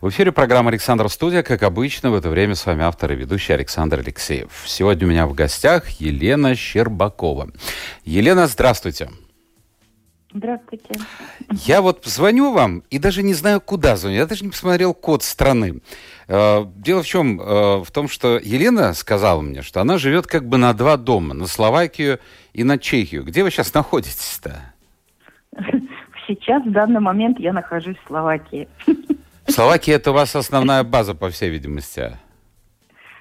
В эфире программа «Александр Студия». Как обычно, в это время с вами автор и ведущий Александр Алексеев. Сегодня у меня в гостях Елена Щербакова. Елена, здравствуйте. Здравствуйте. Я вот звоню вам и даже не знаю, куда звоню. Я даже не посмотрел код страны. Э, дело в чем? Э, в том, что Елена сказала мне, что она живет как бы на два дома. На Словакию и на Чехию. Где вы сейчас находитесь-то? Сейчас, в данный момент, я нахожусь в Словакии. В это у вас основная база, по всей видимости?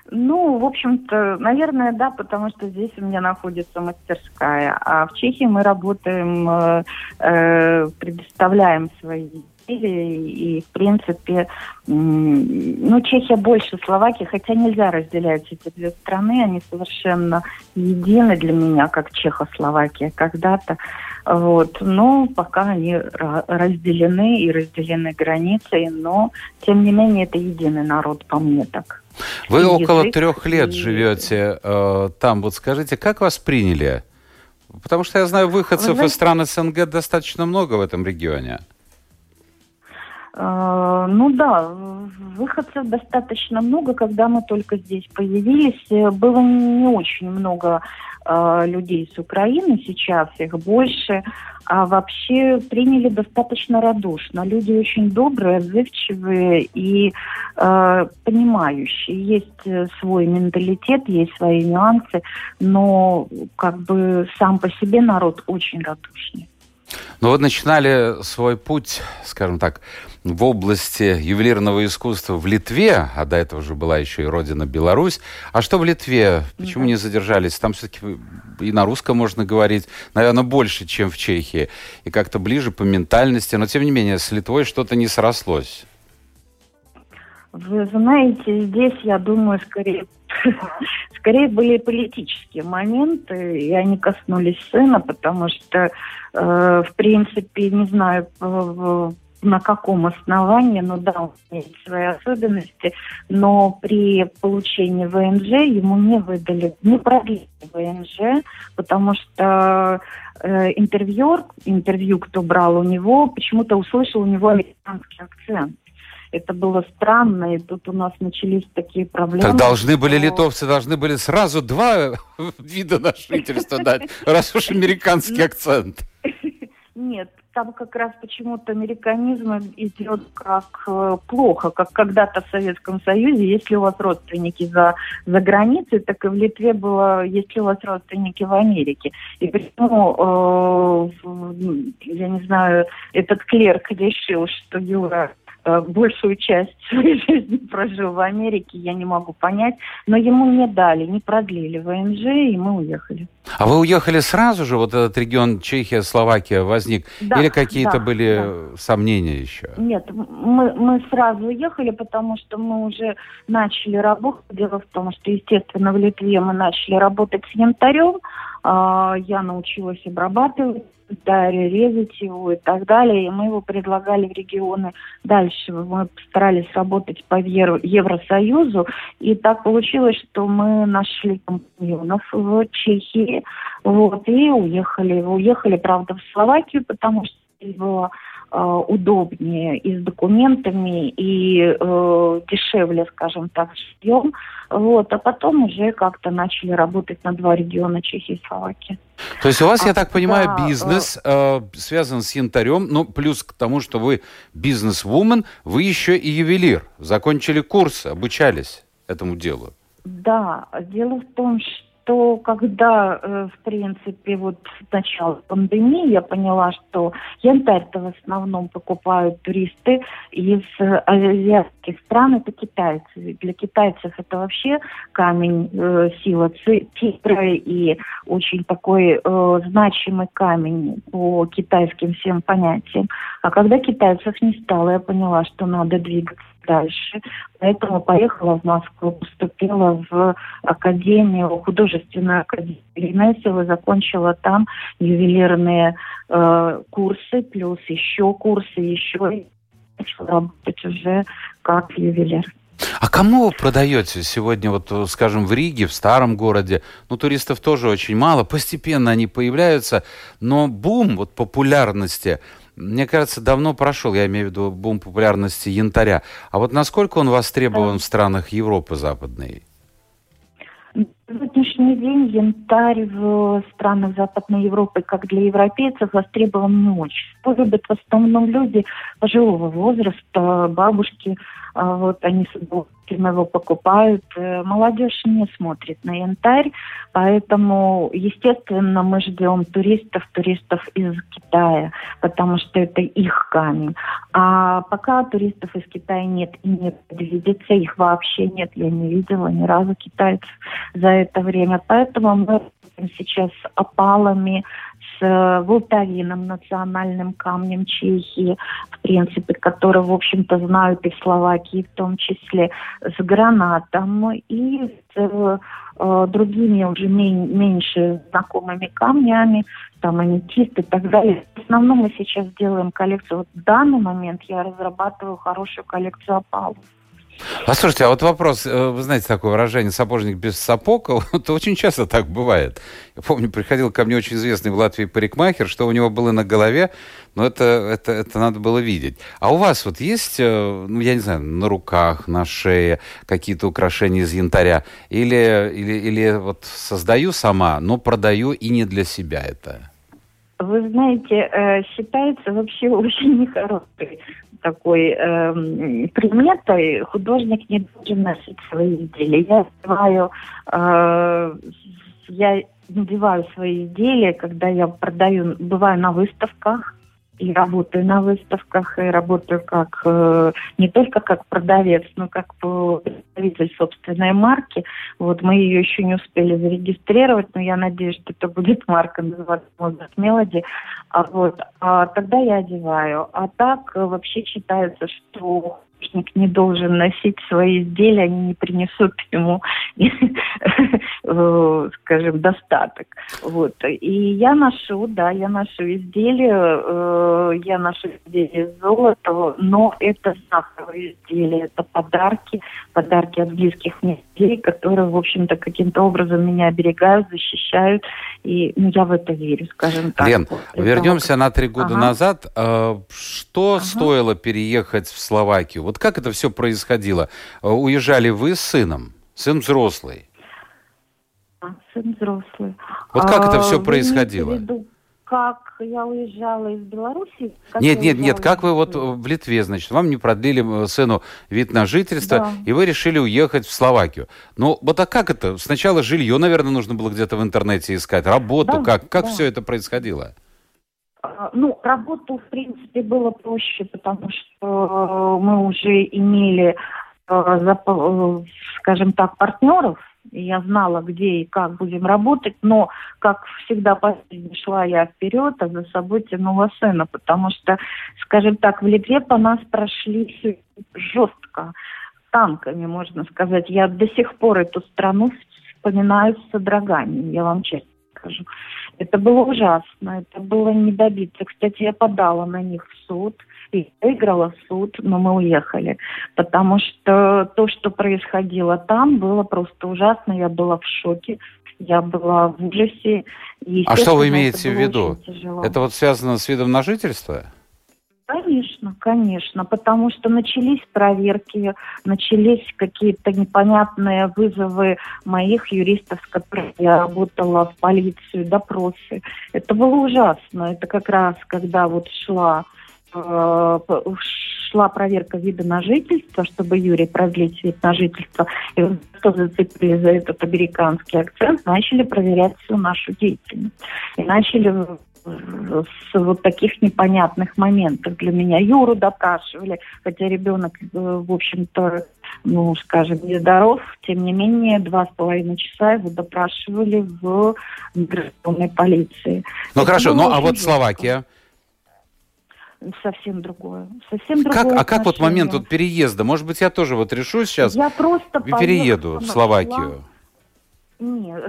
Ну, в общем-то, наверное, да, потому что здесь у меня находится мастерская. А в Чехии мы работаем, э, э предоставляем свои изделия. И, в принципе, ну, Чехия больше Словакии, хотя нельзя разделять эти две страны. Они совершенно едины для меня, как Чехословакия когда-то. Вот. Но пока они разделены и разделены границей, но тем не менее это единый народ, по мне так. Вы и около язык, трех лет и... живете э, там. Вот скажите, как вас приняли? Потому что я знаю, выходцев знаете... из стран СНГ достаточно много в этом регионе. Э, ну да, выходцев достаточно много. Когда мы только здесь появились, э, было не очень много э, людей с Украины, сейчас их больше, а вообще приняли достаточно радушно. Люди очень добрые, отзывчивые и э, понимающие. Есть свой менталитет, есть свои нюансы, но как бы сам по себе народ очень радушный. Ну вот начинали свой путь, скажем так, в области ювелирного искусства в Литве, а до этого же была еще и родина Беларусь. А что в Литве? Почему да. не задержались? Там все-таки и на русском можно говорить, наверное, больше, чем в Чехии. И как-то ближе по ментальности. Но, тем не менее, с Литвой что-то не срослось. Вы знаете, здесь, я думаю, скорее, скорее были политические моменты, и они коснулись сына, потому что, э, в принципе, не знаю, на каком основании, но да, он имеет свои особенности, но при получении ВНЖ ему не выдали, не продлили ВНЖ, потому что э, интервьюер, интервью, кто брал у него, почему-то услышал у него американский акцент. Это было странно, и тут у нас начались такие проблемы. Так должны были литовцы, должны были сразу два вида на жительство дать, раз уж американский акцент. Нет, там как раз почему-то американизм идет как э, плохо, как когда-то в Советском Союзе, если у вас родственники за, за границей, так и в Литве было, если у вас родственники в Америке. И почему, э, я не знаю, этот клерк решил, что Юра большую часть своей жизни прожил в Америке, я не могу понять. Но ему не дали, не продлили ВНЖ, и мы уехали. А вы уехали сразу же, вот этот регион Чехия, Словакия возник? Да, Или какие-то да, были да. сомнения еще? Нет, мы, мы сразу уехали, потому что мы уже начали работать. Дело в том, что, естественно, в Литве мы начали работать с янтарем. А, я научилась обрабатывать Дарья, резать его и так далее. И мы его предлагали в регионы дальше. Мы постарались работать по Евросоюзу. И так получилось, что мы нашли компаньонов в Чехии. Вот, и уехали. Уехали, правда, в Словакию, потому что было Э, удобнее и с документами, и э, дешевле, скажем так, жильем. Вот, а потом уже как-то начали работать на два региона Чехии и Словакии. То есть у вас, а, я так понимаю, да, бизнес э, связан с янтарем, ну, плюс к тому, что вы бизнес-вумен, вы еще и ювелир. Закончили курс, обучались этому делу. Да, дело в том, что что когда, э, в принципе, вот с начала пандемии я поняла, что янтарь-то в основном покупают туристы из азиатских стран, это китайцы. Для китайцев это вообще камень э, сила цифры и очень такой э, значимый камень по китайским всем понятиям. А когда китайцев не стало, я поняла, что надо двигаться дальше. Поэтому поехала в Москву, поступила в Академию, художественную Академию ремесел и закончила там ювелирные э, курсы, плюс еще курсы, еще и начала работать уже как ювелир. А кому вы продаете сегодня, вот, скажем, в Риге, в старом городе? Ну, туристов тоже очень мало, постепенно они появляются, но бум вот популярности, мне кажется, давно прошел, я имею в виду бум популярности янтаря. А вот насколько он востребован в странах Европы западной? На сегодняшний день янтарь в странах Западной Европы, как для европейцев, востребован не очень. Его любят в основном люди пожилого возраста, бабушки, вот они удовольствием его покупают. Э, молодежь не смотрит на янтарь, поэтому, естественно, мы ждем туристов, туристов из Китая, потому что это их камень. А пока туристов из Китая нет и не предвидится, их вообще нет, я не видела ни разу китайцев за это время. Поэтому мы сейчас опалами, с э, волтавином, национальным камнем Чехии, в принципе, который, в общем-то, знают и в Словакии в том числе, с гранатом и с э, другими уже меньше знакомыми камнями, там аметист и так далее. В основном мы сейчас делаем коллекцию. Вот в данный момент я разрабатываю хорошую коллекцию опалов. Послушайте, а вот вопрос, э, вы знаете такое выражение «сапожник без сапог», это очень часто так бывает. Я помню, приходил ко мне очень известный в Латвии парикмахер, что у него было на голове, но это, это, это надо было видеть. А у вас вот есть, э, ну, я не знаю, на руках, на шее какие-то украшения из янтаря? Или, или, или вот создаю сама, но продаю и не для себя это? Вы знаете, э, считается вообще очень нехорошей такой э, приметой художник не должен носить свои изделия. Я называю, э, я надеваю свои изделия, когда я продаю, бываю на выставках, и работаю на выставках, и работаю как э, не только как продавец, но как представитель собственной марки. Вот мы ее еще не успели зарегистрировать, но я надеюсь, что это будет марка называться Mozart Melody. А вот а тогда я одеваю. А так э, вообще считается, что художник не должен носить свои изделия, они не принесут ему, э, скажем, достаток. Вот. И я ношу, да, я ношу изделия, э, я ношу изделия из золота, но это знаковые изделия, это подарки, подарки от близких мне людей, которые, в общем-то, каким-то образом меня оберегают, защищают, и ну, я в это верю, скажем так. Лен, вернемся на три года ага. назад. Э, что ага. стоило переехать в Словакию? Вот как это все происходило? Э, уезжали вы с сыном? Сын взрослый. Сын взрослый. Вот как а, это все происходило? Виду, как я уезжала из Беларуси? Нет, нет, нет, как вы вот в Литве, значит, вам не продлили э, сыну вид на жительство, да. и вы решили уехать в Словакию. Ну, вот а как это? Сначала жилье, наверное, нужно было где-то в интернете искать, работу, да, как, как да. все это происходило? А, ну, работу, в принципе, было проще, потому что мы уже имели, э, э, скажем так, партнеров, я знала, где и как будем работать, но, как всегда, последняя шла я вперед, а за собой тянула сына, потому что, скажем так, в Литве по нас прошли жестко, танками, можно сказать. Я до сих пор эту страну вспоминаю с содроганием, я вам честно скажу. Это было ужасно, это было не добиться. Кстати, я подала на них в суд, и выиграла суд, но мы уехали. Потому что то, что происходило там, было просто ужасно. Я была в шоке, я была в ужасе. а что вы имеете в виду? Это вот связано с видом на жительство? Конечно, конечно, потому что начались проверки, начались какие-то непонятные вызовы моих юристов, с которыми я работала в полицию, допросы. Это было ужасно. Это как раз, когда вот шла э, шла проверка вида на жительство, чтобы Юрий продлить вид на жительство, и что зацепили за этот американский акцент, начали проверять всю нашу деятельность. И начали с вот таких непонятных моментов для меня. Юру допрашивали, хотя ребенок, э, в общем-то, ну, скажем, нездоров, тем не менее, два с половиной часа его допрашивали в миграционной полиции. Ну, Это хорошо, ну, а вот Словакия? совсем другое. Совсем другое как, а как вот момент вот переезда? Может быть, я тоже вот решу сейчас я просто перееду в Словакию. Нет,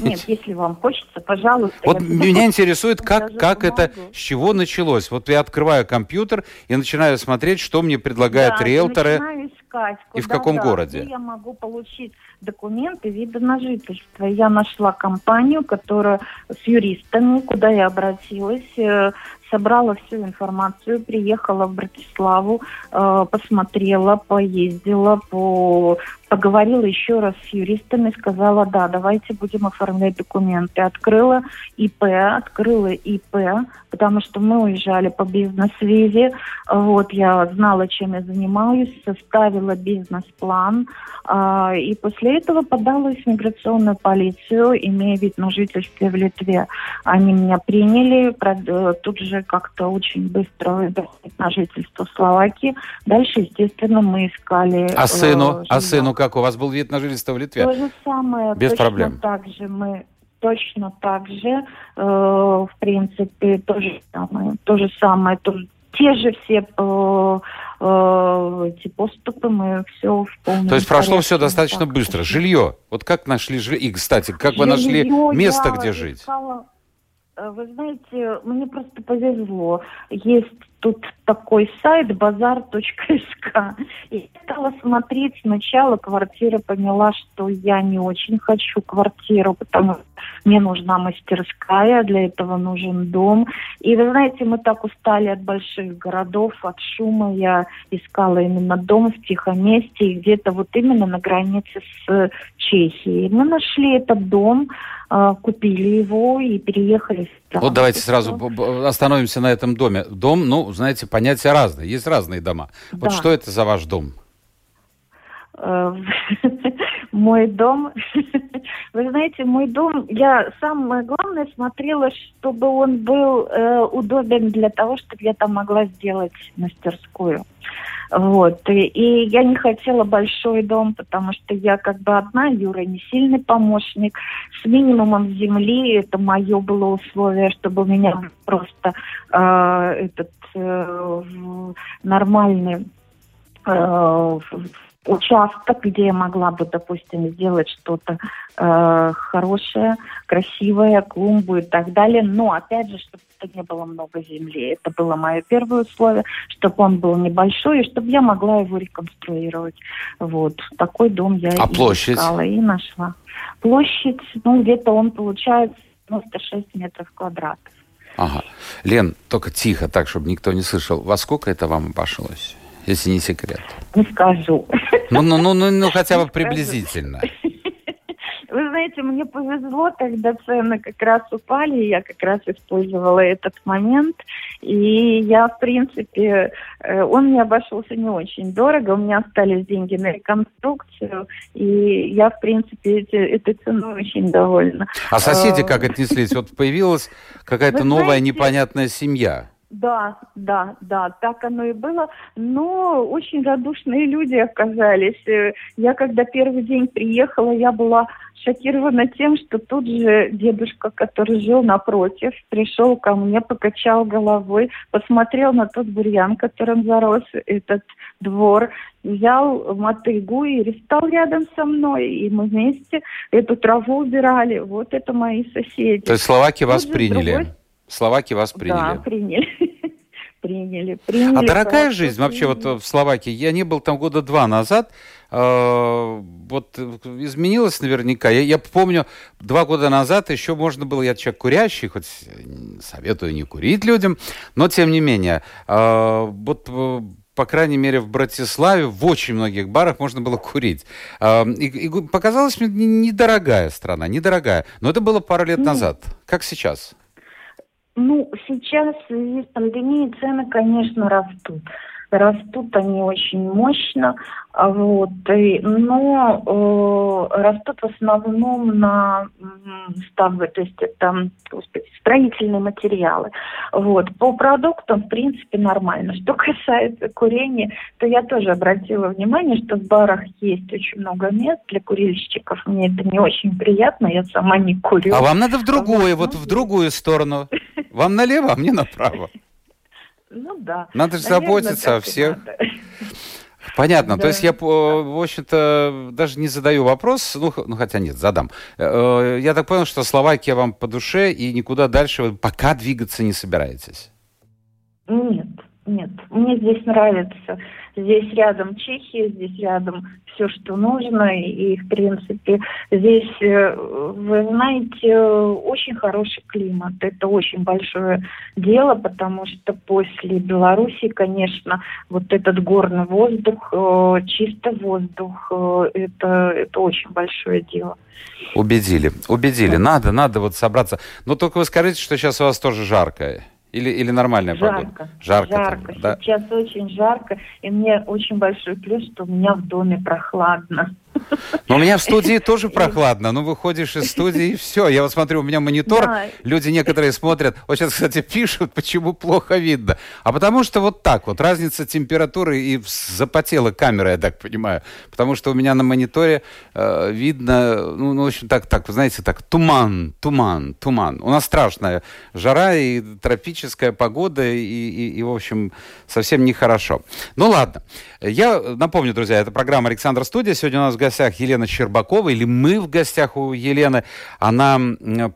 нет, если вам хочется, пожалуйста. Вот меня интересует, как, как это, с чего началось. Вот я открываю компьютер и начинаю смотреть, что мне предлагают да, риэлторы. искать, и в каком да, городе. я могу получить документы вида на жительство. Я нашла компанию, которая с юристами, куда я обратилась, э, собрала всю информацию, приехала в Братиславу, э, посмотрела, поездила, по поговорила еще раз с юристами, сказала, да, давайте будем оформлять документы. Открыла ИП, открыла ИП, потому что мы уезжали по бизнес-визе. Вот, я знала, чем я занимаюсь, составила бизнес-план. Э, и после этого подалась в миграционную полицию, имея вид на жительство в Литве. Они меня приняли, э, тут же как-то очень быстро выбрали на жительство в Словакии. Дальше, естественно, мы искали... А сыну? Э, а сыну как? У вас был вид на жительство в Литве? То же самое. Без точно проблем. так же мы точно так же, э, в принципе, то же самое, то же самое, то, те же все э, э, эти поступы мы все в полном То есть прошло все достаточно быстро. Жилье. Вот как нашли жилье? И, кстати, как Жилье вы нашли место, где жить? Искала Э, вы знаете, мне просто повезло. Есть тут такой сайт базар.ск. И стала смотреть сначала квартиры, поняла, что я не очень хочу квартиру, потому что мне нужна мастерская, для этого нужен дом. И вы знаете, мы так устали от больших городов, от шума. Я искала именно дом в тихом месте, и где-то вот именно на границе с Чехией. Мы нашли этот дом, купили его и переехали. Вот давайте сразу остановимся на этом доме. Дом, ну, знаете, понятия разные. Есть разные дома. Да. Вот что это за ваш дом? Э, мой дом, вы знаете, мой дом, я самое главное смотрела, чтобы он был э, удобен для того, чтобы я там могла сделать мастерскую. Вот. И, и я не хотела большой дом, потому что я как бы одна, Юра не сильный помощник. С минимумом земли это мое было условие, чтобы у меня просто э, этот э, нормальный э, участок, где я могла бы, допустим, сделать что-то э, хорошее, красивое, клумбу и так далее. Но, опять же, чтобы это не было много земли. Это было мое первое условие, чтобы он был небольшой, и чтобы я могла его реконструировать. Вот. Такой дом я а и площадь? искала и нашла. Площадь, ну, где-то он получается 96 метров квадратов. Ага. Лен, только тихо, так, чтобы никто не слышал. Во сколько это вам обошлось? Если не секрет? Не скажу. Ну, ну, ну, ну, ну хотя бы приблизительно. Вы знаете, мне повезло, когда цены как раз упали, я как раз использовала этот момент, и я, в принципе, э, он мне обошелся не очень дорого, у меня остались деньги на реконструкцию, и я, в принципе, эти, этой ценой очень довольна. А соседи как отнеслись? Вот появилась какая-то новая непонятная семья. Да, да, да, так оно и было. Но очень радушные люди оказались. Э, я когда первый день приехала, я была шокирована тем, что тут же дедушка, который жил напротив, пришел ко мне, покачал головой, посмотрел на тот бурьян, которым зарос этот двор, взял мотыгу и стал рядом со мной, и мы вместе эту траву убирали. Вот это мои соседи. То есть словаки вас приняли? Другой... Словаки вас приняли? Да, приняли. приняли, приняли. А дорогая жизнь вообще вот в Словакии? Я не был там года два назад. Э, вот изменилось наверняка. Я, я помню, два года назад еще можно было, я человек курящий, хоть советую не курить людям, но тем не менее, э, вот э, по крайней мере, в Братиславе в очень многих барах можно было курить. И, и показалась мне недорогая страна, недорогая. Но это было пару лет ну, назад. Как сейчас? Ну, сейчас в связи с пандемией цены, конечно, растут. Растут они очень мощно, вот, и, но э, растут в основном на ставы, то есть это господи, строительные материалы. Вот. По продуктам, в принципе, нормально. Что касается курения, то я тоже обратила внимание, что в барах есть очень много мест для курильщиков. Мне это не очень приятно, я сама не курю. А вам надо в другую, вот, вот в другую сторону. Вам налево, а мне направо. Ну да. Надо же заботиться о всех. Понятно. Да. То есть я, в общем-то, даже не задаю вопрос, ну, ну хотя нет, задам. Э, я так понял, что Словакия вам по душе и никуда дальше вы пока двигаться не собираетесь. Нет, нет. Мне здесь нравится. Здесь рядом Чехия, здесь рядом все, что нужно. И, в принципе, здесь, э, вы знаете, очень хороший климат. Это очень большое дело, потому что после Беларуси, конечно, вот этот горный воздух, э, чистый воздух, э, это, это очень большое дело. Убедили, убедили. Надо, надо вот собраться. Но только вы скажите, что сейчас у вас тоже жарко. Или, или нормальная жарко, погода? Жарко. Жарко. Да? Сейчас очень жарко. И мне очень большой плюс, что у меня в доме прохладно. Но у меня в студии тоже прохладно. Ну, выходишь из студии, и все. Я вот смотрю, у меня монитор. Да. Люди некоторые смотрят. Вот сейчас, кстати, пишут, почему плохо видно. А потому что вот так вот. Разница температуры и запотела камера, я так понимаю. Потому что у меня на мониторе э, видно, ну, ну, в общем, так, так, вы знаете, так, туман, туман, туман. У нас страшная жара и тропическая погода, и, и, и в общем, совсем нехорошо. Ну, ладно. Я напомню, друзья, это программа «Александр Студия». Сегодня у нас гостях Елена Щербакова, или мы в гостях у Елены. Она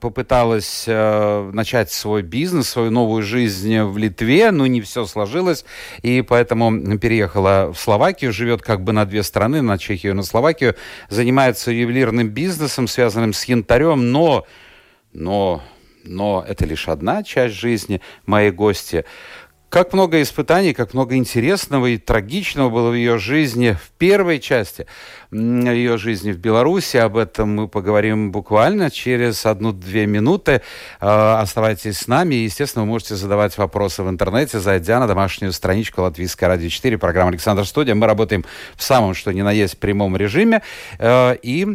попыталась э, начать свой бизнес, свою новую жизнь в Литве, но не все сложилось, и поэтому переехала в Словакию, живет как бы на две страны, на Чехию и на Словакию, занимается ювелирным бизнесом, связанным с янтарем, но, но, но это лишь одна часть жизни моей гости. Как много испытаний, как много интересного и трагичного было в ее жизни в первой части ее жизни в Беларуси. Об этом мы поговорим буквально через одну-две минуты. А, оставайтесь с нами. И, естественно, вы можете задавать вопросы в интернете, зайдя на домашнюю страничку Латвийская радио 4, программа «Александр Студия». Мы работаем в самом, что ни на есть, прямом режиме. А, и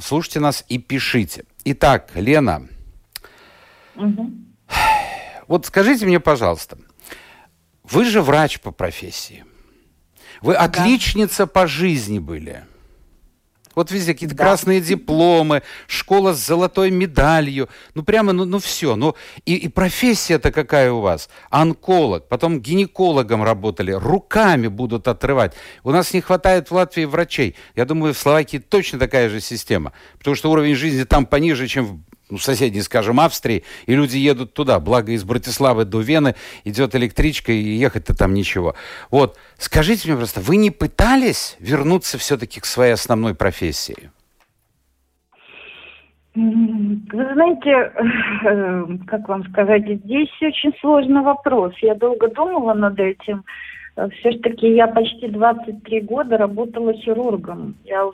слушайте нас и пишите. Итак, Лена, угу. вот скажите мне, пожалуйста, вы же врач по профессии. Вы да. отличница по жизни были. Вот везде какие-то да. красные дипломы, школа с золотой медалью. Ну, прямо, ну, ну все. Ну, и, и профессия-то какая у вас? Онколог, потом гинекологом работали, руками будут отрывать. У нас не хватает в Латвии врачей. Я думаю, в Словакии точно такая же система. Потому что уровень жизни там пониже, чем в ну, соседней, скажем, Австрии, и люди едут туда. Благо из Братиславы до Вены идет электричка, и ехать-то там ничего. Вот, скажите мне просто, вы не пытались вернуться все-таки к своей основной профессии? Знаете, как вам сказать, здесь очень сложный вопрос. Я долго думала над этим. Э, все-таки я почти 23 года работала хирургом. Я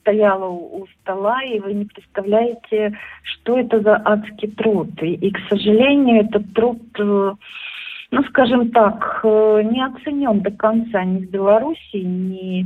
стояла у стола, и вы не представляете, что это за адский труд. И, и к сожалению, этот труд э, ну, скажем так, э, не оценен до конца ни в Беларуси, ни,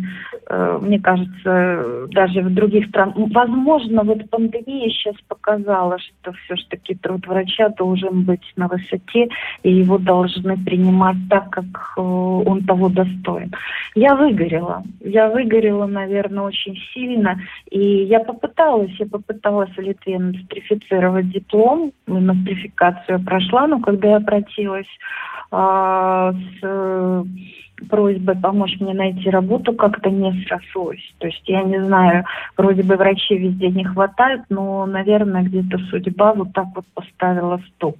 э, мне кажется, даже в других странах. Возможно, вот пандемия сейчас показала, что все-таки труд врача должен быть на высоте, и его должны принимать так, как э, он того достоин. Я выгорела. Я выгорела, наверное, очень сильно, и я попыталась, я попыталась в Литве нострифицировать диплом, нострификацию прошла, но когда я обратилась а, с э, просьбой помочь мне найти работу как-то не срослось. То есть я не знаю, вроде бы врачей везде не хватает, но, наверное, где-то судьба вот так вот поставила стоп.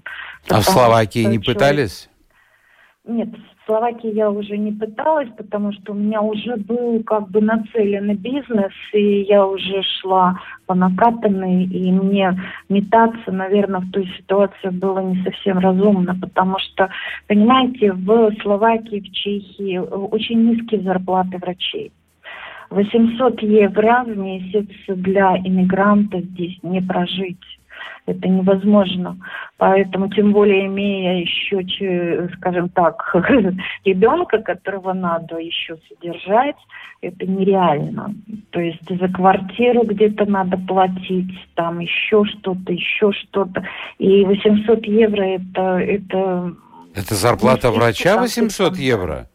А в Словакии не человек... пытались? Нет, Словакии я уже не пыталась, потому что у меня уже был как бы нацеленный бизнес, и я уже шла по накатанной, и мне метаться, наверное, в той ситуации было не совсем разумно, потому что, понимаете, в Словакии, в Чехии очень низкие зарплаты врачей. 800 евро в месяц для иммигранта здесь не прожить это невозможно. Поэтому, тем более, имея еще, скажем так, ребенка, которого надо еще содержать, это нереально. То есть за квартиру где-то надо платить, там еще что-то, еще что-то. И 800 евро это... Это, это зарплата врача 800 евро?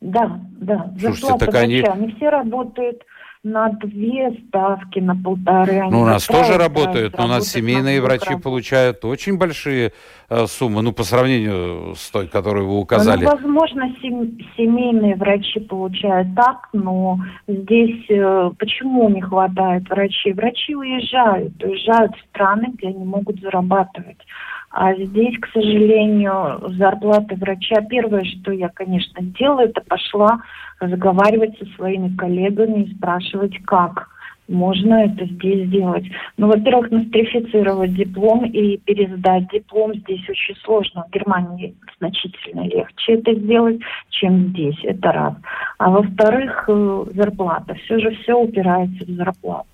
Да, да. Слушайте, зарплата так врача. Они... они все работают на две ставки, на полторы. ну, у нас тоже работают, но у нас семейные врачи получают очень большие э, суммы, ну, по сравнению с той, которую вы указали. Ну, возможно, сем- семейные врачи получают так, но здесь э, почему не хватает врачей? Врачи уезжают, уезжают в страны, где они могут зарабатывать. А здесь, к сожалению, зарплаты врача, первое, что я, конечно, делаю, это пошла разговаривать со своими коллегами и спрашивать, как можно это здесь сделать. Ну, во-первых, нострифицировать диплом и пересдать диплом здесь очень сложно. В Германии значительно легче это сделать, чем здесь. Это раз. А во-вторых, э, зарплата. Все же все упирается в зарплату.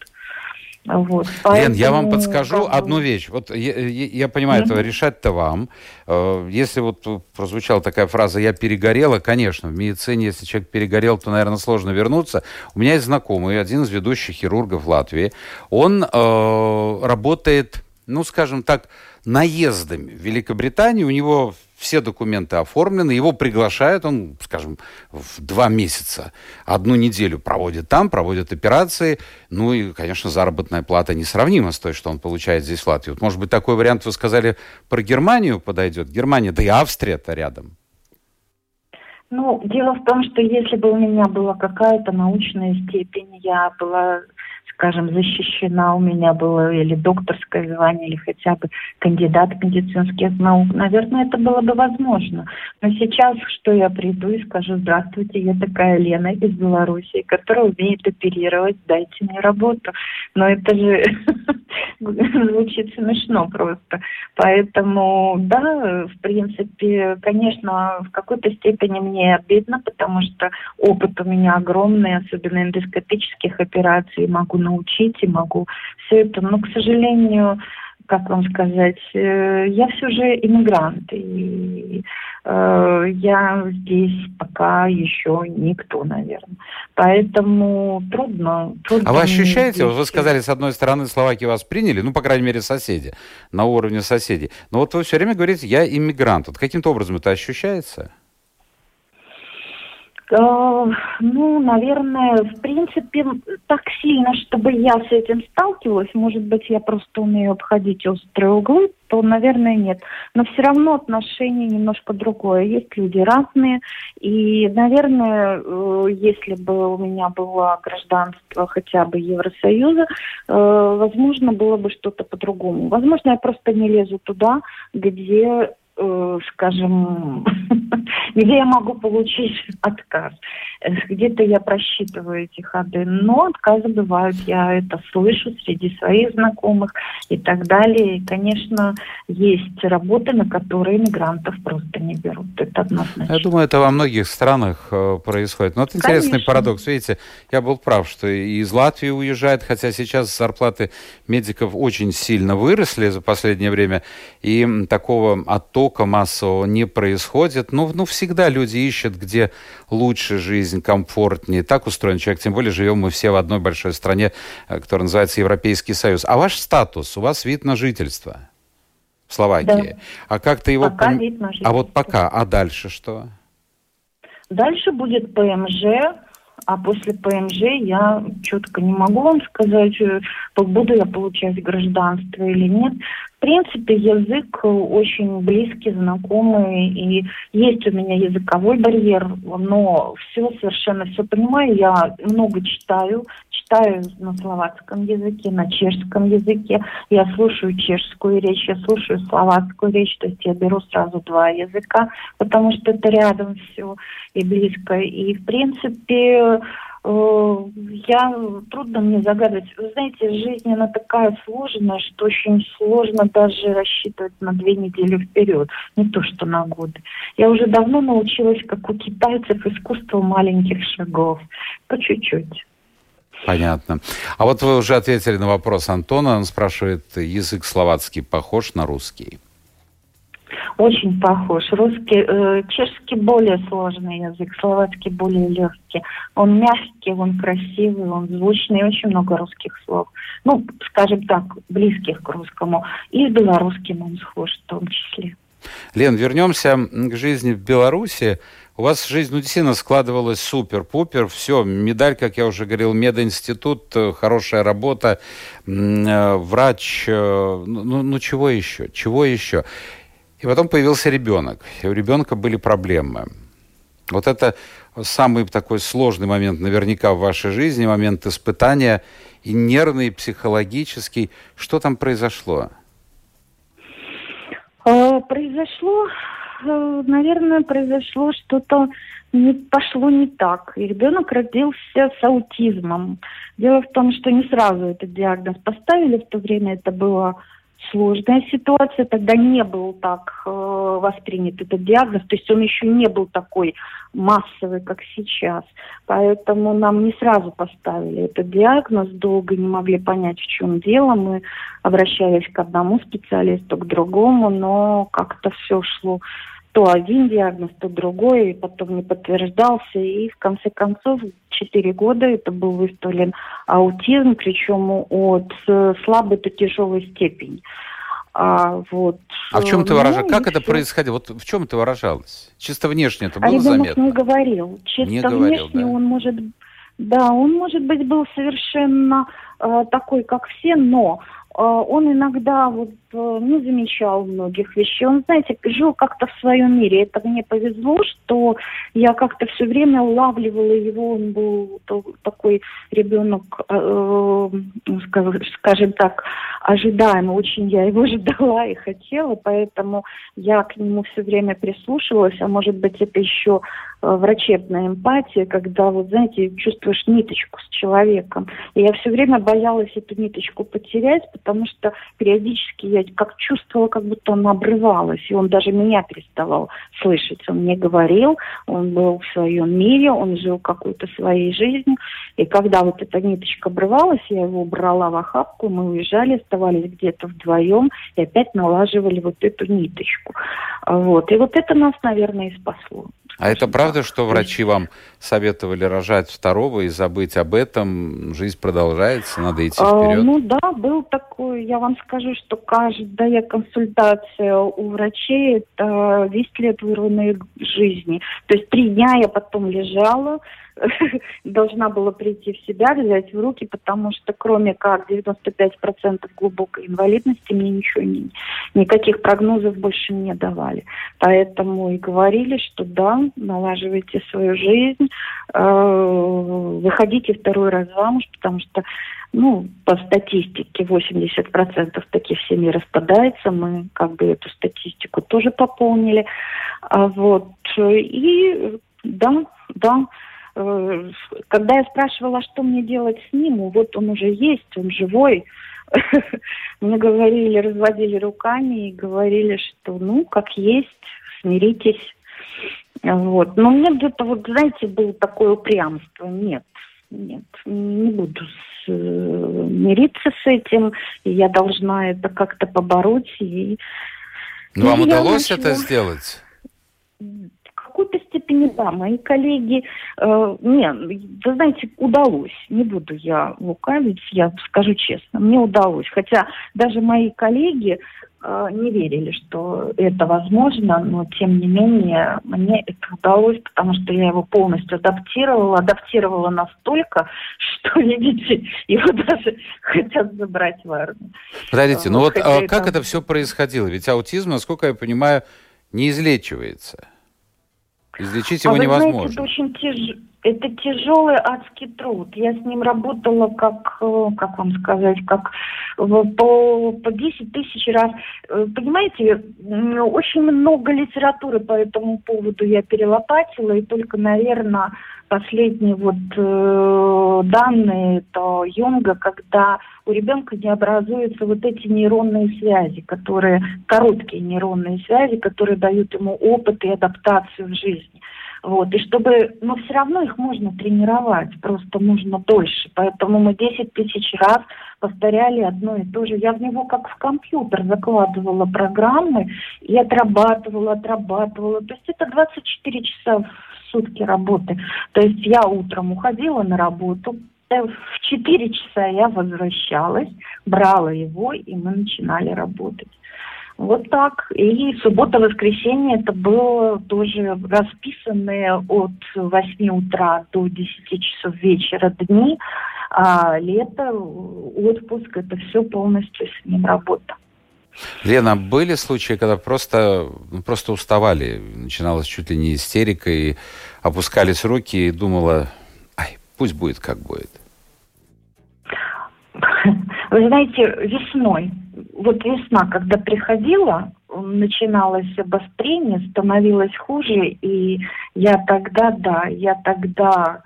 Вот, поэтому, Лен, я вам подскажу как... одну вещь. Вот я, я, я понимаю, mm-hmm. это решать-то вам. Э, если вот прозвучала такая фраза «я перегорела», конечно, в медицине, если человек перегорел, то, наверное, сложно вернуться. У меня есть знакомый, один из ведущих хирургов Латвии. Он э, работает, ну, скажем так, наездами в Великобритании. У него все документы оформлены, его приглашают, он, скажем, в два месяца, одну неделю проводит там, проводит операции, ну и, конечно, заработная плата несравнима с той, что он получает здесь в Латвии. Вот, может быть, такой вариант, вы сказали, про Германию подойдет? Германия, да и Австрия-то рядом. Ну, дело в том, что если бы у меня была какая-то научная степень, я была скажем, защищена у меня было или докторское звание, или хотя бы кандидат медицинских наук, наверное, это было бы возможно. Но сейчас, что я приду и скажу, здравствуйте, я такая Лена из Беларуси, которая умеет оперировать, дайте мне работу. Но это же звучит смешно просто. Поэтому, да, в принципе, конечно, в какой-то степени мне обидно, потому что опыт у меня огромный, особенно эндоскопических операций, могу научить и могу все это. Но, к сожалению, как вам сказать, э, я все же иммигрант, и э, я здесь пока еще никто, наверное. Поэтому трудно. трудно а вы ощущаете, вот вы сказали, с одной стороны, Словакии вас приняли, ну, по крайней мере, соседи, на уровне соседей. Но вот вы все время говорите, я иммигрант. Вот каким-то образом это ощущается? Э, ну, наверное, в принципе, так сильно, чтобы я с этим сталкивалась, может быть, я просто умею обходить острые углы, то, наверное, нет. Но все равно отношение немножко другое. Есть люди разные, и, наверное, э, если бы у меня было гражданство хотя бы Евросоюза, э, возможно, было бы что-то по-другому. Возможно, я просто не лезу туда, где скажем, где я могу получить отказ. Э, где-то я просчитываю эти ходы, но отказы бывают, я это слышу среди своих знакомых и так далее. И, конечно, есть работы, на которые мигрантов просто не берут. Это однозначно. Я думаю, это во многих странах э, происходит. Но это интересный конечно. парадокс. Видите, я был прав, что и из Латвии уезжает, хотя сейчас зарплаты медиков очень сильно выросли за последнее время, и такого оттока потока массового не происходит. Ну, ну, всегда люди ищут, где лучше жизнь, комфортнее. Так устроен человек. Тем более живем мы все в одной большой стране, э, которая называется Европейский Союз. А ваш статус, у вас вид на жительство в Словакии. Да. А как ты его... Пока вид на жительство. А вот пока. А дальше что? Дальше будет ПМЖ, а после ПМЖ я четко не могу вам сказать, э, буду я получать гражданство или нет принципе, язык очень близкий, знакомый, и есть у меня языковой барьер, но все совершенно все понимаю. Я много читаю, читаю на словацком языке, на чешском языке. Я слушаю чешскую речь, я слушаю словацкую речь, то есть я беру сразу два языка, потому что это рядом все и близко. И, в принципе, Э, я трудно мне загадывать. Вы знаете, жизнь она такая сложная, что очень сложно даже рассчитывать на две недели вперед, не то что на годы. Я уже давно научилась, как у китайцев, искусству маленьких шагов, по чуть-чуть. Понятно. А вот вы уже ответили на вопрос Антона. Он спрашивает, язык словацкий похож на русский? Очень похож. Русский, э, чешский более сложный язык, словацкий более легкий. Он мягкий, он красивый, он звучный, очень много русских слов. Ну, скажем так, близких к русскому. И с белорусским он схож в том числе. Лен, вернемся к жизни в Беларуси. У вас жизнь, ну, действительно складывалась супер-пупер. Все, медаль, как я уже говорил, мединститут, э, хорошая работа, э, врач. Э, ну, ну, ну, чего еще? Чего еще? И потом появился ребенок. И у ребенка были проблемы. Вот это самый такой сложный момент наверняка в вашей жизни, момент испытания и нервный, и психологический. Что там произошло? Произошло Э, наверное, произошло что-то не пошло не так. И ребенок родился с аутизмом. Дело в том, что не сразу этот диагноз поставили, в то время это было сложная ситуация, тогда не был так э, воспринят этот диагноз, то есть он еще не был такой массовый, как сейчас. Поэтому нам не сразу поставили этот диагноз, долго не могли понять, в чем дело. Мы обращались к одному специалисту, к другому, но как-то все шло то один диагноз, то другой, и потом не подтверждался. И в конце концов, 4 года это был выставлен аутизм, причем от слабой до тяжелой степени. А, вот. а в чем это выражалось? Ну, как это происходило? Вот в чем это выражалось? Чисто внешне это было а заметно? не говорил. Чисто не говорил, внешне да. он может... Да, он, может быть, был совершенно э, такой, как все, но он иногда вот Э, не замечал многих вещей. Он, знаете, жил как-то в своем мире. Это мне повезло, что я как-то все время улавливала его. Он был такой ребенок, э, скажем так, ожидаемый. Очень я его ждала и хотела, поэтому я к нему все время прислушивалась. А может быть, это еще э, врачебная эмпатия, когда, вот знаете, чувствуешь ниточку с человеком. И я все время боялась эту ниточку потерять, потому что периодически я как чувствовала, как будто он обрывалась, и он даже меня переставал слышать. Он мне говорил, он был в своем мире, он жил какой-то своей жизнью, и когда вот эта ниточка обрывалась, я его брала в охапку, мы уезжали, оставались где-то вдвоем, и опять налаживали вот эту ниточку. Вот. И вот это нас, наверное, и спасло. А это правда, что врачи вам советовали рожать второго и забыть об этом? Жизнь продолжается, надо идти вперед? А, ну да, был такой, я вам скажу, что каждая консультация у врачей это 10 лет вырванной жизни. То есть три дня я потом лежала, должна была прийти в себя, взять в руки, потому что кроме как 95% глубокой инвалидности мне ничего не, никаких прогнозов больше не давали. Поэтому и говорили, что да, налаживайте свою жизнь, э, выходите второй раз замуж, потому что ну, по статистике 80% таких семей распадается. Мы как бы эту статистику тоже пополнили. А вот. И да, да, Э, когда я спрашивала, что мне делать с ним, вот он уже есть, он живой, мне говорили, разводили руками и говорили, что ну, как есть, смиритесь. Вот. Но мне где-то, вот, знаете, было такое упрямство. Нет, нет, не буду с, э, мириться с этим. И я должна это как-то побороть. И, Но вам удалось начала... это сделать? Какой-то степени да. Мои коллеги, э, не, вы знаете, удалось. Не буду я лукавить, я скажу честно, мне удалось. Хотя даже мои коллеги э, не верили, что это возможно, но тем не менее мне это удалось, потому что я его полностью адаптировала, адаптировала настолько, что, видите, его даже хотят забрать в армию. Подождите, ну вот а как это все происходило? Ведь аутизм, насколько я понимаю, не излечивается. Излечить его а невозможно. Знаете, это очень тяж... это тяжелый адский труд. Я с ним работала как, э, как вам сказать, как по, по 10 тысяч раз. Э, понимаете, очень много литературы по этому поводу я перелопатила, и только, наверное, последние вот э, данные это Юнга, когда у ребенка не образуются вот эти нейронные связи, которые короткие нейронные связи, которые дают ему опыт и адаптацию в жизни. Вот. И чтобы, но все равно их можно тренировать, просто нужно дольше. Поэтому мы 10 тысяч раз повторяли одно и то же. Я в него как в компьютер закладывала программы и отрабатывала, отрабатывала. То есть это 24 часа в сутки работы. То есть я утром уходила на работу, э, в 4 часа я возвращалась, брала его, и мы начинали работать. Вот так. И суббота-воскресенье это было тоже расписанные от 8 утра до 10 часов вечера дни, а лето, отпуск, это все полностью с ним работа. Лена, были случаи, когда просто, ну, просто уставали, начиналась чуть ли не истерика, и опускались руки, и думала, ай, пусть будет как будет? Вы знаете, весной, вот весна, когда приходила, начиналось обострение, становилось хуже, и я тогда, да, я тогда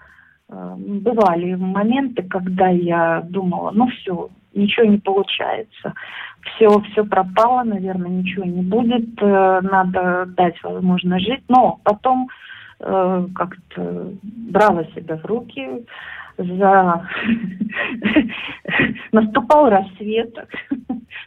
э, бывали моменты, когда я думала, ну все, ничего не получается, все, все пропало, наверное, ничего не будет, э, надо дать возможность жить, но потом э, как-то брала себя в руки, за... наступал рассвет,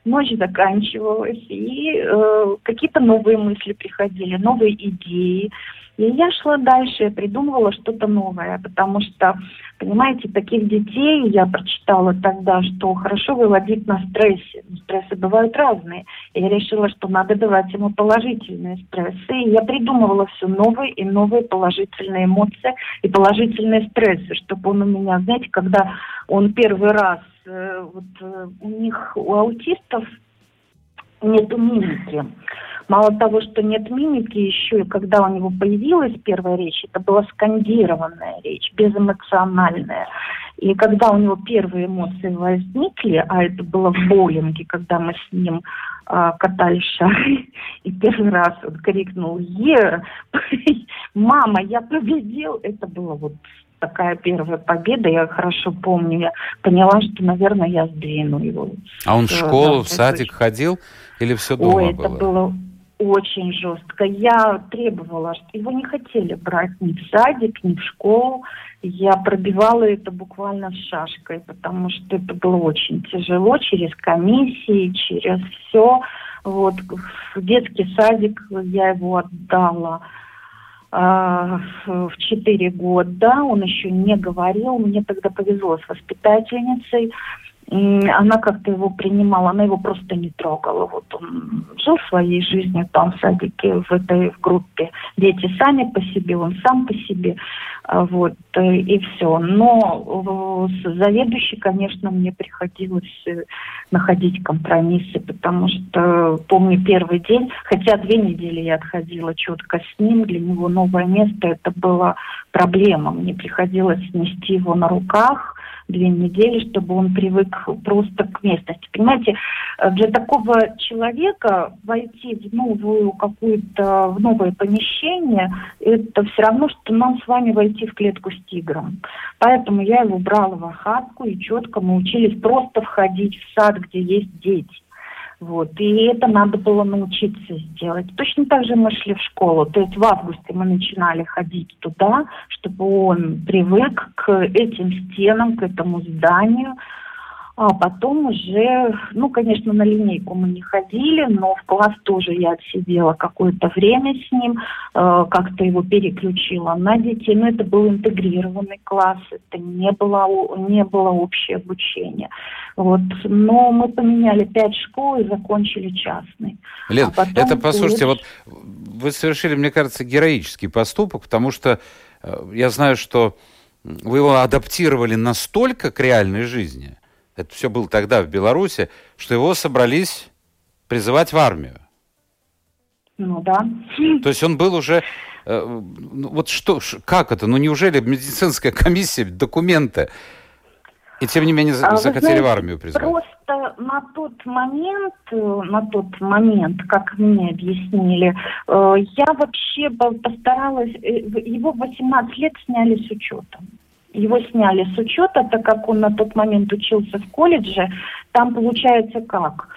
ночь заканчивалась, и э, какие-то новые мысли приходили, новые идеи. И я шла дальше, я придумывала что-то новое, потому что, понимаете, таких детей я прочитала тогда, что хорошо выводить на стрессе. Стрессы бывают разные. И я решила, что надо давать ему положительные стрессы. И я придумывала все новые и новые положительные эмоции и положительные стрессы, чтобы он у знаете, когда он первый раз, э, вот э, у них, у аутистов нет мимики. Мало того, что нет мимики, еще и когда у него появилась первая речь, это была скандированная речь, безэмоциональная. И когда у него первые эмоции возникли, а это было в боулинге, когда мы с ним а, катали шары, и первый раз он крикнул «Е! Мама, я победил!» Это было вот такая первая победа, я хорошо помню, я поняла, что, наверное, я сдвину его. А он в школу, в садик ходил или все дома Ой, было? это было очень жестко. Я требовала, что его не хотели брать ни в садик, ни в школу. Я пробивала это буквально шашкой, потому что это было очень тяжело через комиссии, через все. Вот в детский садик я его отдала в 4 года. Он еще не говорил. Мне тогда повезло с воспитательницей она как-то его принимала, она его просто не трогала. Вот он жил своей жизнью там в садике, в этой в группе. Дети сами по себе, он сам по себе. А, вот, э, и все. Но с заведующей, конечно, мне приходилось э, находить компромиссы, потому что помню первый день, хотя две недели я отходила четко с ним, для него новое место, это была проблема. Мне приходилось нести его на руках, две недели, чтобы он привык просто к местности. Понимаете, э, для такого человека войти в новую какую-то, в новое помещение, это все равно, что нам с вами войти в клетку с тигром. Поэтому я его брала в охапку и четко мы учились просто входить в сад, где есть дети. Вот. И это надо было научиться сделать. Точно так же мы шли в школу. То есть в августе мы начинали ходить туда, чтобы он привык к этим стенам, к этому зданию. А потом уже, ну, конечно, на линейку мы не ходили, но в класс тоже я отсидела какое-то время с ним, э, как-то его переключила на детей. Но это был интегрированный класс, это не было, не было общее обучение. Вот. Но мы поменяли пять школ и закончили частный. Лен, а потом это, послушайте, вот вы совершили, мне кажется, героический поступок, потому что э, я знаю, что вы его адаптировали настолько к реальной жизни, это все было тогда в Беларуси, что его собрались призывать в армию. Ну да. То есть он был уже... Э, ну, вот что, как это? Ну неужели медицинская комиссия, документы и тем не менее а, захотели знаете, в армию призвать. Просто на тот момент, э, на тот момент, как мне объяснили, э, я вообще постаралась, э, его в 18 лет сняли с учетом. Его сняли с учета, так как он на тот момент учился в колледже. Там получается как?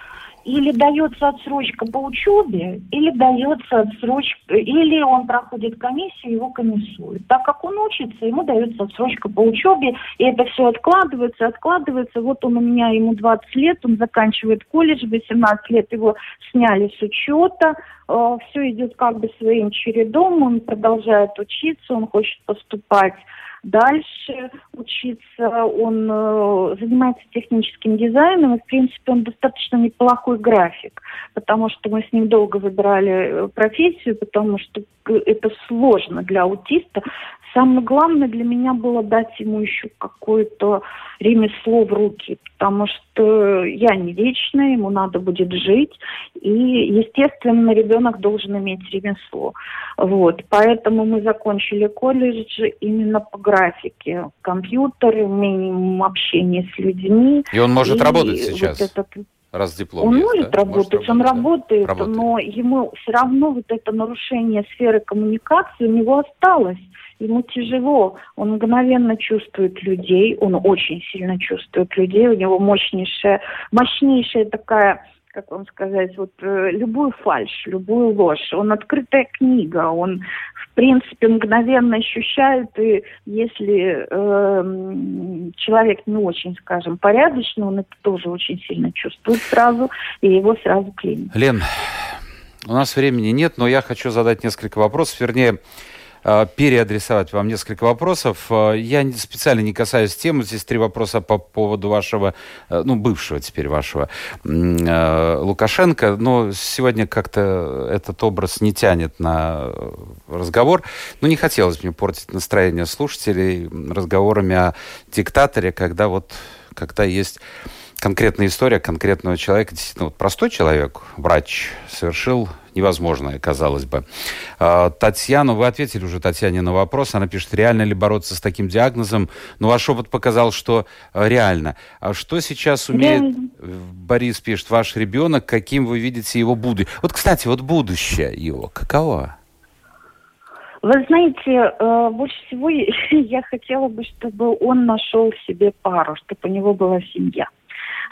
или дается отсрочка по учебе, или дается отсрочка, или он проходит комиссию, его комиссуют. Так как он учится, ему дается отсрочка по учебе, и это все откладывается, откладывается. Вот он у меня, ему 20 лет, он заканчивает колледж, 18 лет его сняли с учета, э, все идет как бы своим чередом, он продолжает учиться, он хочет поступать дальше учиться. Он э, занимается техническим дизайном, и, в принципе, он достаточно неплохой график, потому что мы с ним долго выбирали э, профессию, потому что это сложно для аутиста Самое главное для меня было дать ему еще какое-то ремесло в руки, потому что я не вечная, ему надо будет жить, и, естественно, ребенок должен иметь ремесло. Вот, поэтому мы закончили колледж именно по графике. Умением общения с людьми. И он может и работать сейчас? Вот этот раз диплом Он есть, может да? работать, может он работает, работает, но ему все равно вот это нарушение сферы коммуникации у него осталось ему тяжело, он мгновенно чувствует людей, он очень сильно чувствует людей, у него мощнейшая, мощнейшая такая как вам сказать, вот э, любую фальшь, любую ложь. Он открытая книга, он, в принципе, мгновенно ощущает, и если э, человек не очень, скажем, порядочный, он это тоже очень сильно чувствует сразу, и его сразу клинит. Лен, у нас времени нет, но я хочу задать несколько вопросов, вернее, переадресовать вам несколько вопросов. Э, я специально не касаюсь темы. Здесь три вопроса по поводу вашего, э, ну, бывшего теперь вашего Лукашенко. Но сегодня как-то этот образ не тянет на разговор. Ну, не хотелось мне портить настроение слушателей разговорами о диктаторе, когда вот когда есть конкретная история конкретного человека, действительно, вот простой человек, врач, совершил невозможное, казалось бы. А, Татьяна, вы ответили уже Татьяне на вопрос. Она пишет, реально ли бороться с таким диагнозом? Но ваш опыт показал, что э, реально. А что сейчас умеет, реально. Борис пишет, ваш ребенок, каким вы видите его будущее? Вот, кстати, вот будущее его, каково? Вы знаете, э, больше всего я хотела бы, чтобы он нашел себе пару, чтобы у него была семья.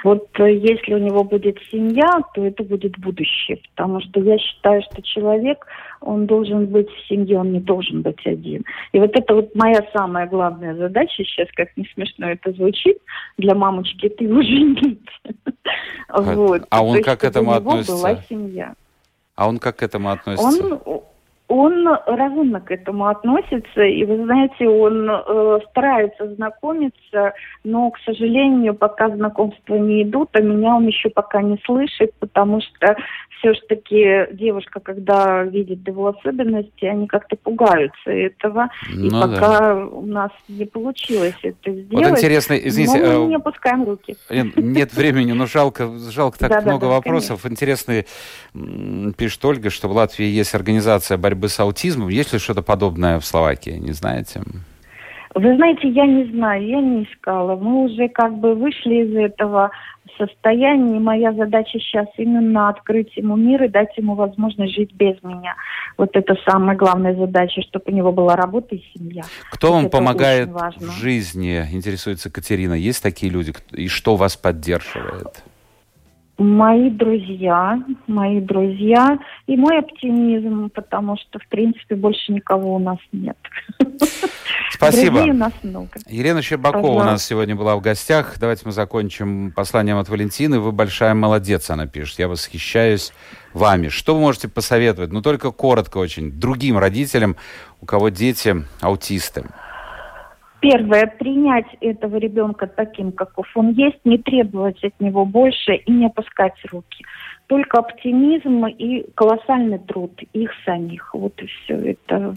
Вот э, если у него будет семья, то это будет будущее, потому что я считаю, что человек, он должен быть в семье, он не должен быть один. И вот это вот моя самая главная задача сейчас, как не смешно это звучит, для мамочки ты его женить. Вот. А он как к этому относится? была семья. А он как к этому относится? Он он разумно к этому относится, и вы знаете, он э, старается знакомиться, но, к сожалению, пока знакомства не идут, а меня он еще пока не слышит, потому что все-таки девушка, когда видит его особенности, они как-то пугаются этого, ну, и пока да. у нас не получилось это сделать. Вот интересно, извините, но мы э, не опускаем руки. Нет времени, но жалко, жалко так много вопросов. Интересные пишет Ольга, что в Латвии есть организация борьбы борьбы с аутизмом. Есть ли что-то подобное в Словакии, не знаете? Вы знаете, я не знаю, я не искала. Мы уже как бы вышли из этого состояния. Моя задача сейчас именно открыть ему мир и дать ему возможность жить без меня. Вот это самая главная задача, чтобы у него была работа и семья. Кто вот вам помогает в жизни, интересуется Катерина? Есть такие люди? И что вас поддерживает? Мои друзья, мои друзья и мой оптимизм, потому что, в принципе, больше никого у нас нет. Спасибо. Друзей у нас много. Елена Щербакова Пожалуйста. у нас сегодня была в гостях. Давайте мы закончим посланием от Валентины. Вы большая молодец, она пишет. Я восхищаюсь вами. Что вы можете посоветовать, ну только коротко очень, другим родителям, у кого дети аутисты? Первое, принять этого ребенка таким, каков он есть, не требовать от него больше и не опускать руки. Только оптимизм и колоссальный труд их самих. Вот и все. Это,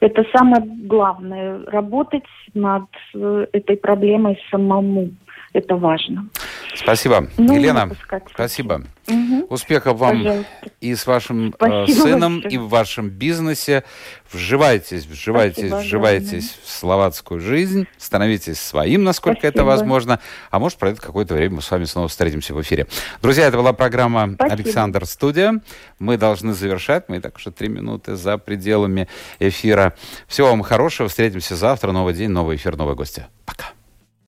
это самое главное. Работать над э, этой проблемой самому. Это важно. Спасибо. Ну, Елена, спасибо. Угу. Успехов вам Пожалуйста. и с вашим э, спасибо сыном, большое. и в вашем бизнесе. Вживайтесь, вживайтесь, спасибо, вживайтесь в словацкую жизнь. Становитесь своим, насколько спасибо. это возможно. А может, пройдет какое-то время, мы с вами снова встретимся в эфире. Друзья, это была программа спасибо. «Александр Студия». Мы должны завершать. Мы так уже три минуты за пределами эфира. Всего вам хорошего. Встретимся завтра. Новый день, новый эфир, новые гости. Пока.